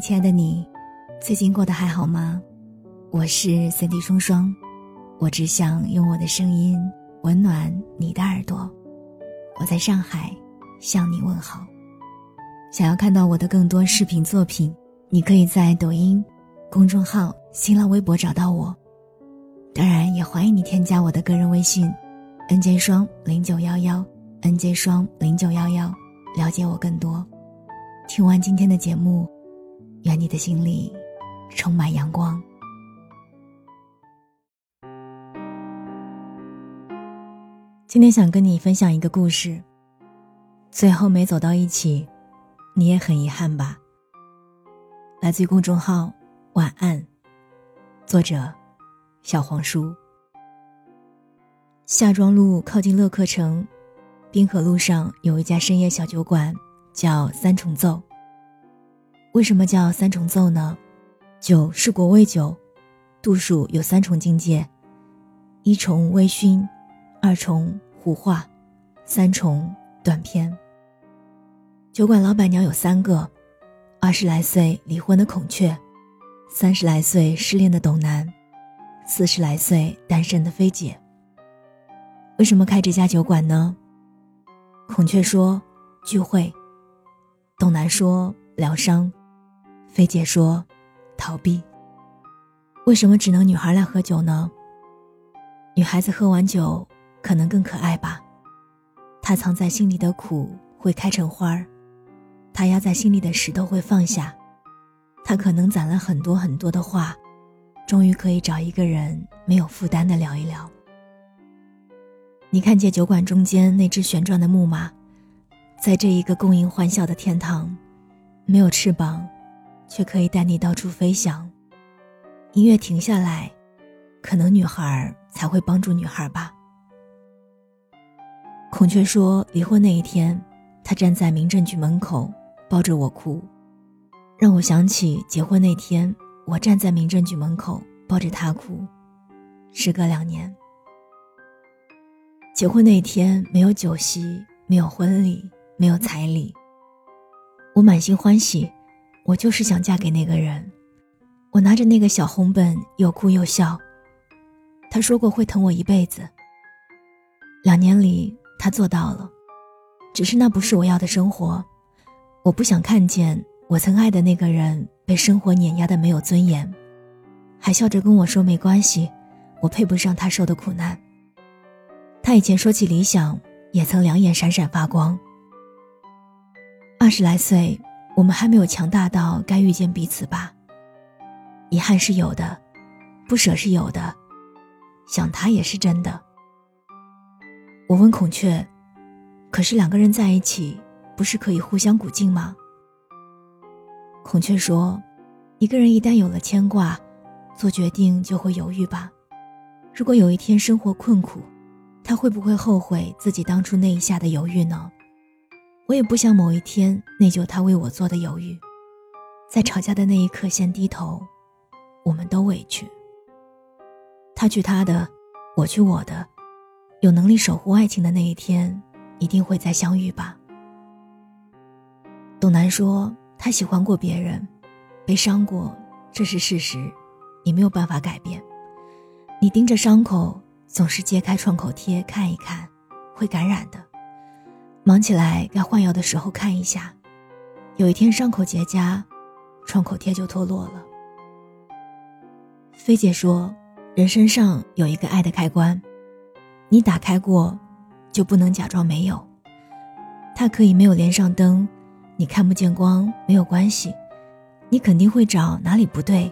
亲爱的你，最近过得还好吗？我是三 D 双双，我只想用我的声音温暖你的耳朵。我在上海向你问好。想要看到我的更多视频作品，你可以在抖音、公众号、新浪微博找到我。当然，也欢迎你添加我的个人微信：n j 双零九幺幺，n j 双零九幺幺，了解我更多。听完今天的节目，愿你的心里充满阳光。今天想跟你分享一个故事。最后没走到一起，你也很遗憾吧？来自于公众号“晚安”，作者小黄书。夏庄路靠近乐客城，滨河路上有一家深夜小酒馆。叫三重奏。为什么叫三重奏呢？酒是国味酒，度数有三重境界：一重微醺，二重胡话，三重断片。酒馆老板娘有三个：二十来岁离婚的孔雀，三十来岁失恋的董楠，四十来岁单身的菲姐。为什么开这家酒馆呢？孔雀说：聚会。董楠说疗伤，菲姐说逃避。为什么只能女孩来喝酒呢？女孩子喝完酒可能更可爱吧。她藏在心里的苦会开成花儿，她压在心里的石头会放下。她可能攒了很多很多的话，终于可以找一个人没有负担的聊一聊。你看见酒馆中间那只旋转的木马。在这一个共赢欢笑的天堂，没有翅膀，却可以带你到处飞翔。音乐停下来，可能女孩才会帮助女孩吧。孔雀说，离婚那一天，他站在民政局门口，抱着我哭，让我想起结婚那天，我站在民政局门口，抱着他哭。时隔两年，结婚那天没有酒席，没有婚礼。没有彩礼，我满心欢喜，我就是想嫁给那个人。我拿着那个小红本，又哭又笑。他说过会疼我一辈子。两年里，他做到了，只是那不是我要的生活。我不想看见我曾爱的那个人被生活碾压的没有尊严，还笑着跟我说没关系，我配不上他受的苦难。他以前说起理想，也曾两眼闪闪发光。二十来岁，我们还没有强大到该遇见彼此吧。遗憾是有的，不舍是有的，想他也是真的。我问孔雀：“可是两个人在一起，不是可以互相鼓劲吗？”孔雀说：“一个人一旦有了牵挂，做决定就会犹豫吧。如果有一天生活困苦，他会不会后悔自己当初那一下的犹豫呢？”我也不想某一天内疚他为我做的犹豫，在吵架的那一刻先低头，我们都委屈。他去他的，我去我的，有能力守护爱情的那一天，一定会再相遇吧。董楠说他喜欢过别人，被伤过，这是事实，你没有办法改变。你盯着伤口，总是揭开创口贴看一看，会感染的。忙起来该换药的时候看一下，有一天伤口结痂，创口贴就脱落了。菲姐说，人身上有一个爱的开关，你打开过，就不能假装没有。它可以没有连上灯，你看不见光没有关系，你肯定会找哪里不对。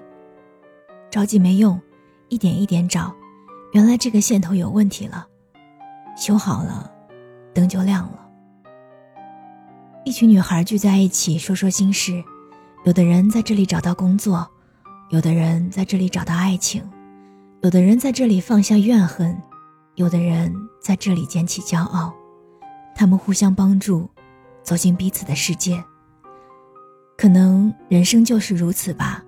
着急没用，一点一点找，原来这个线头有问题了，修好了，灯就亮了。一群女孩聚在一起说说心事，有的人在这里找到工作，有的人在这里找到爱情，有的人在这里放下怨恨，有的人在这里捡起骄傲。他们互相帮助，走进彼此的世界。可能人生就是如此吧。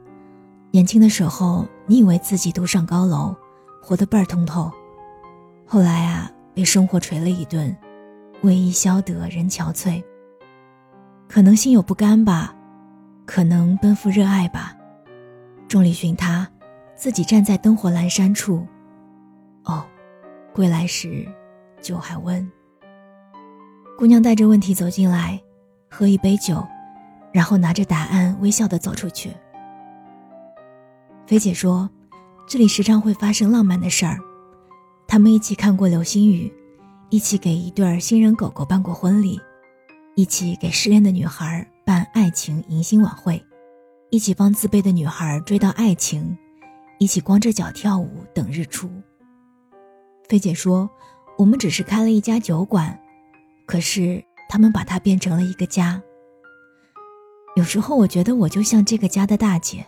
年轻的时候，你以为自己独上高楼，活得倍儿通透，后来啊，被生活捶了一顿，为伊消得人憔悴。可能心有不甘吧，可能奔赴热爱吧。众里寻他，自己站在灯火阑珊处。哦，归来时，酒还温。姑娘带着问题走进来，喝一杯酒，然后拿着答案微笑的走出去。菲姐说，这里时常会发生浪漫的事儿，他们一起看过流星雨，一起给一对新人狗狗办过婚礼，一起给失恋的女孩办爱情迎新晚会，一起帮自卑的女孩追到爱情，一起光着脚跳舞等日出。菲姐说，我们只是开了一家酒馆。可是，他们把它变成了一个家。有时候，我觉得我就像这个家的大姐，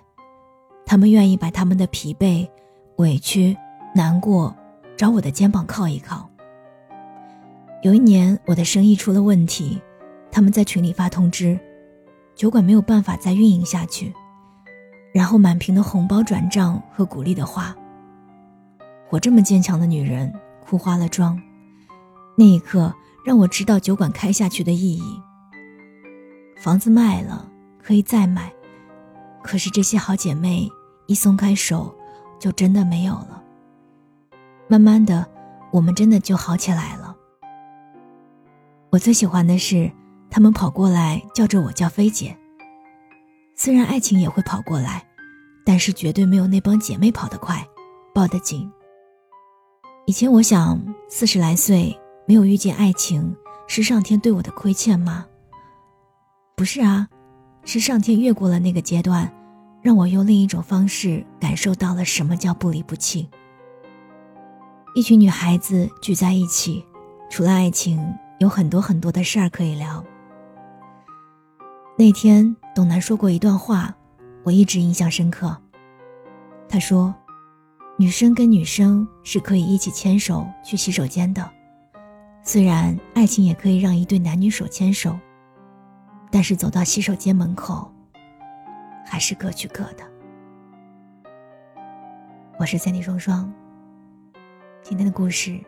他们愿意把他们的疲惫、委屈、难过，找我的肩膀靠一靠。有一年，我的生意出了问题，他们在群里发通知，酒馆没有办法再运营下去，然后满屏的红包转账和鼓励的话。我这么坚强的女人，哭花了妆。那一刻。让我知道酒馆开下去的意义。房子卖了可以再买，可是这些好姐妹一松开手，就真的没有了。慢慢的，我们真的就好起来了。我最喜欢的是，他们跑过来叫着我叫菲姐。虽然爱情也会跑过来，但是绝对没有那帮姐妹跑得快，抱得紧。以前我想，四十来岁。没有遇见爱情，是上天对我的亏欠吗？不是啊，是上天越过了那个阶段，让我用另一种方式感受到了什么叫不离不弃。一群女孩子聚在一起，除了爱情，有很多很多的事儿可以聊。那天，董楠说过一段话，我一直印象深刻。他说：“女生跟女生是可以一起牵手去洗手间的。”虽然爱情也可以让一对男女手牵手，但是走到洗手间门口，还是各去各的。我是三弟双双，今天的故事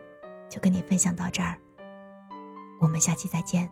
就跟你分享到这儿，我们下期再见。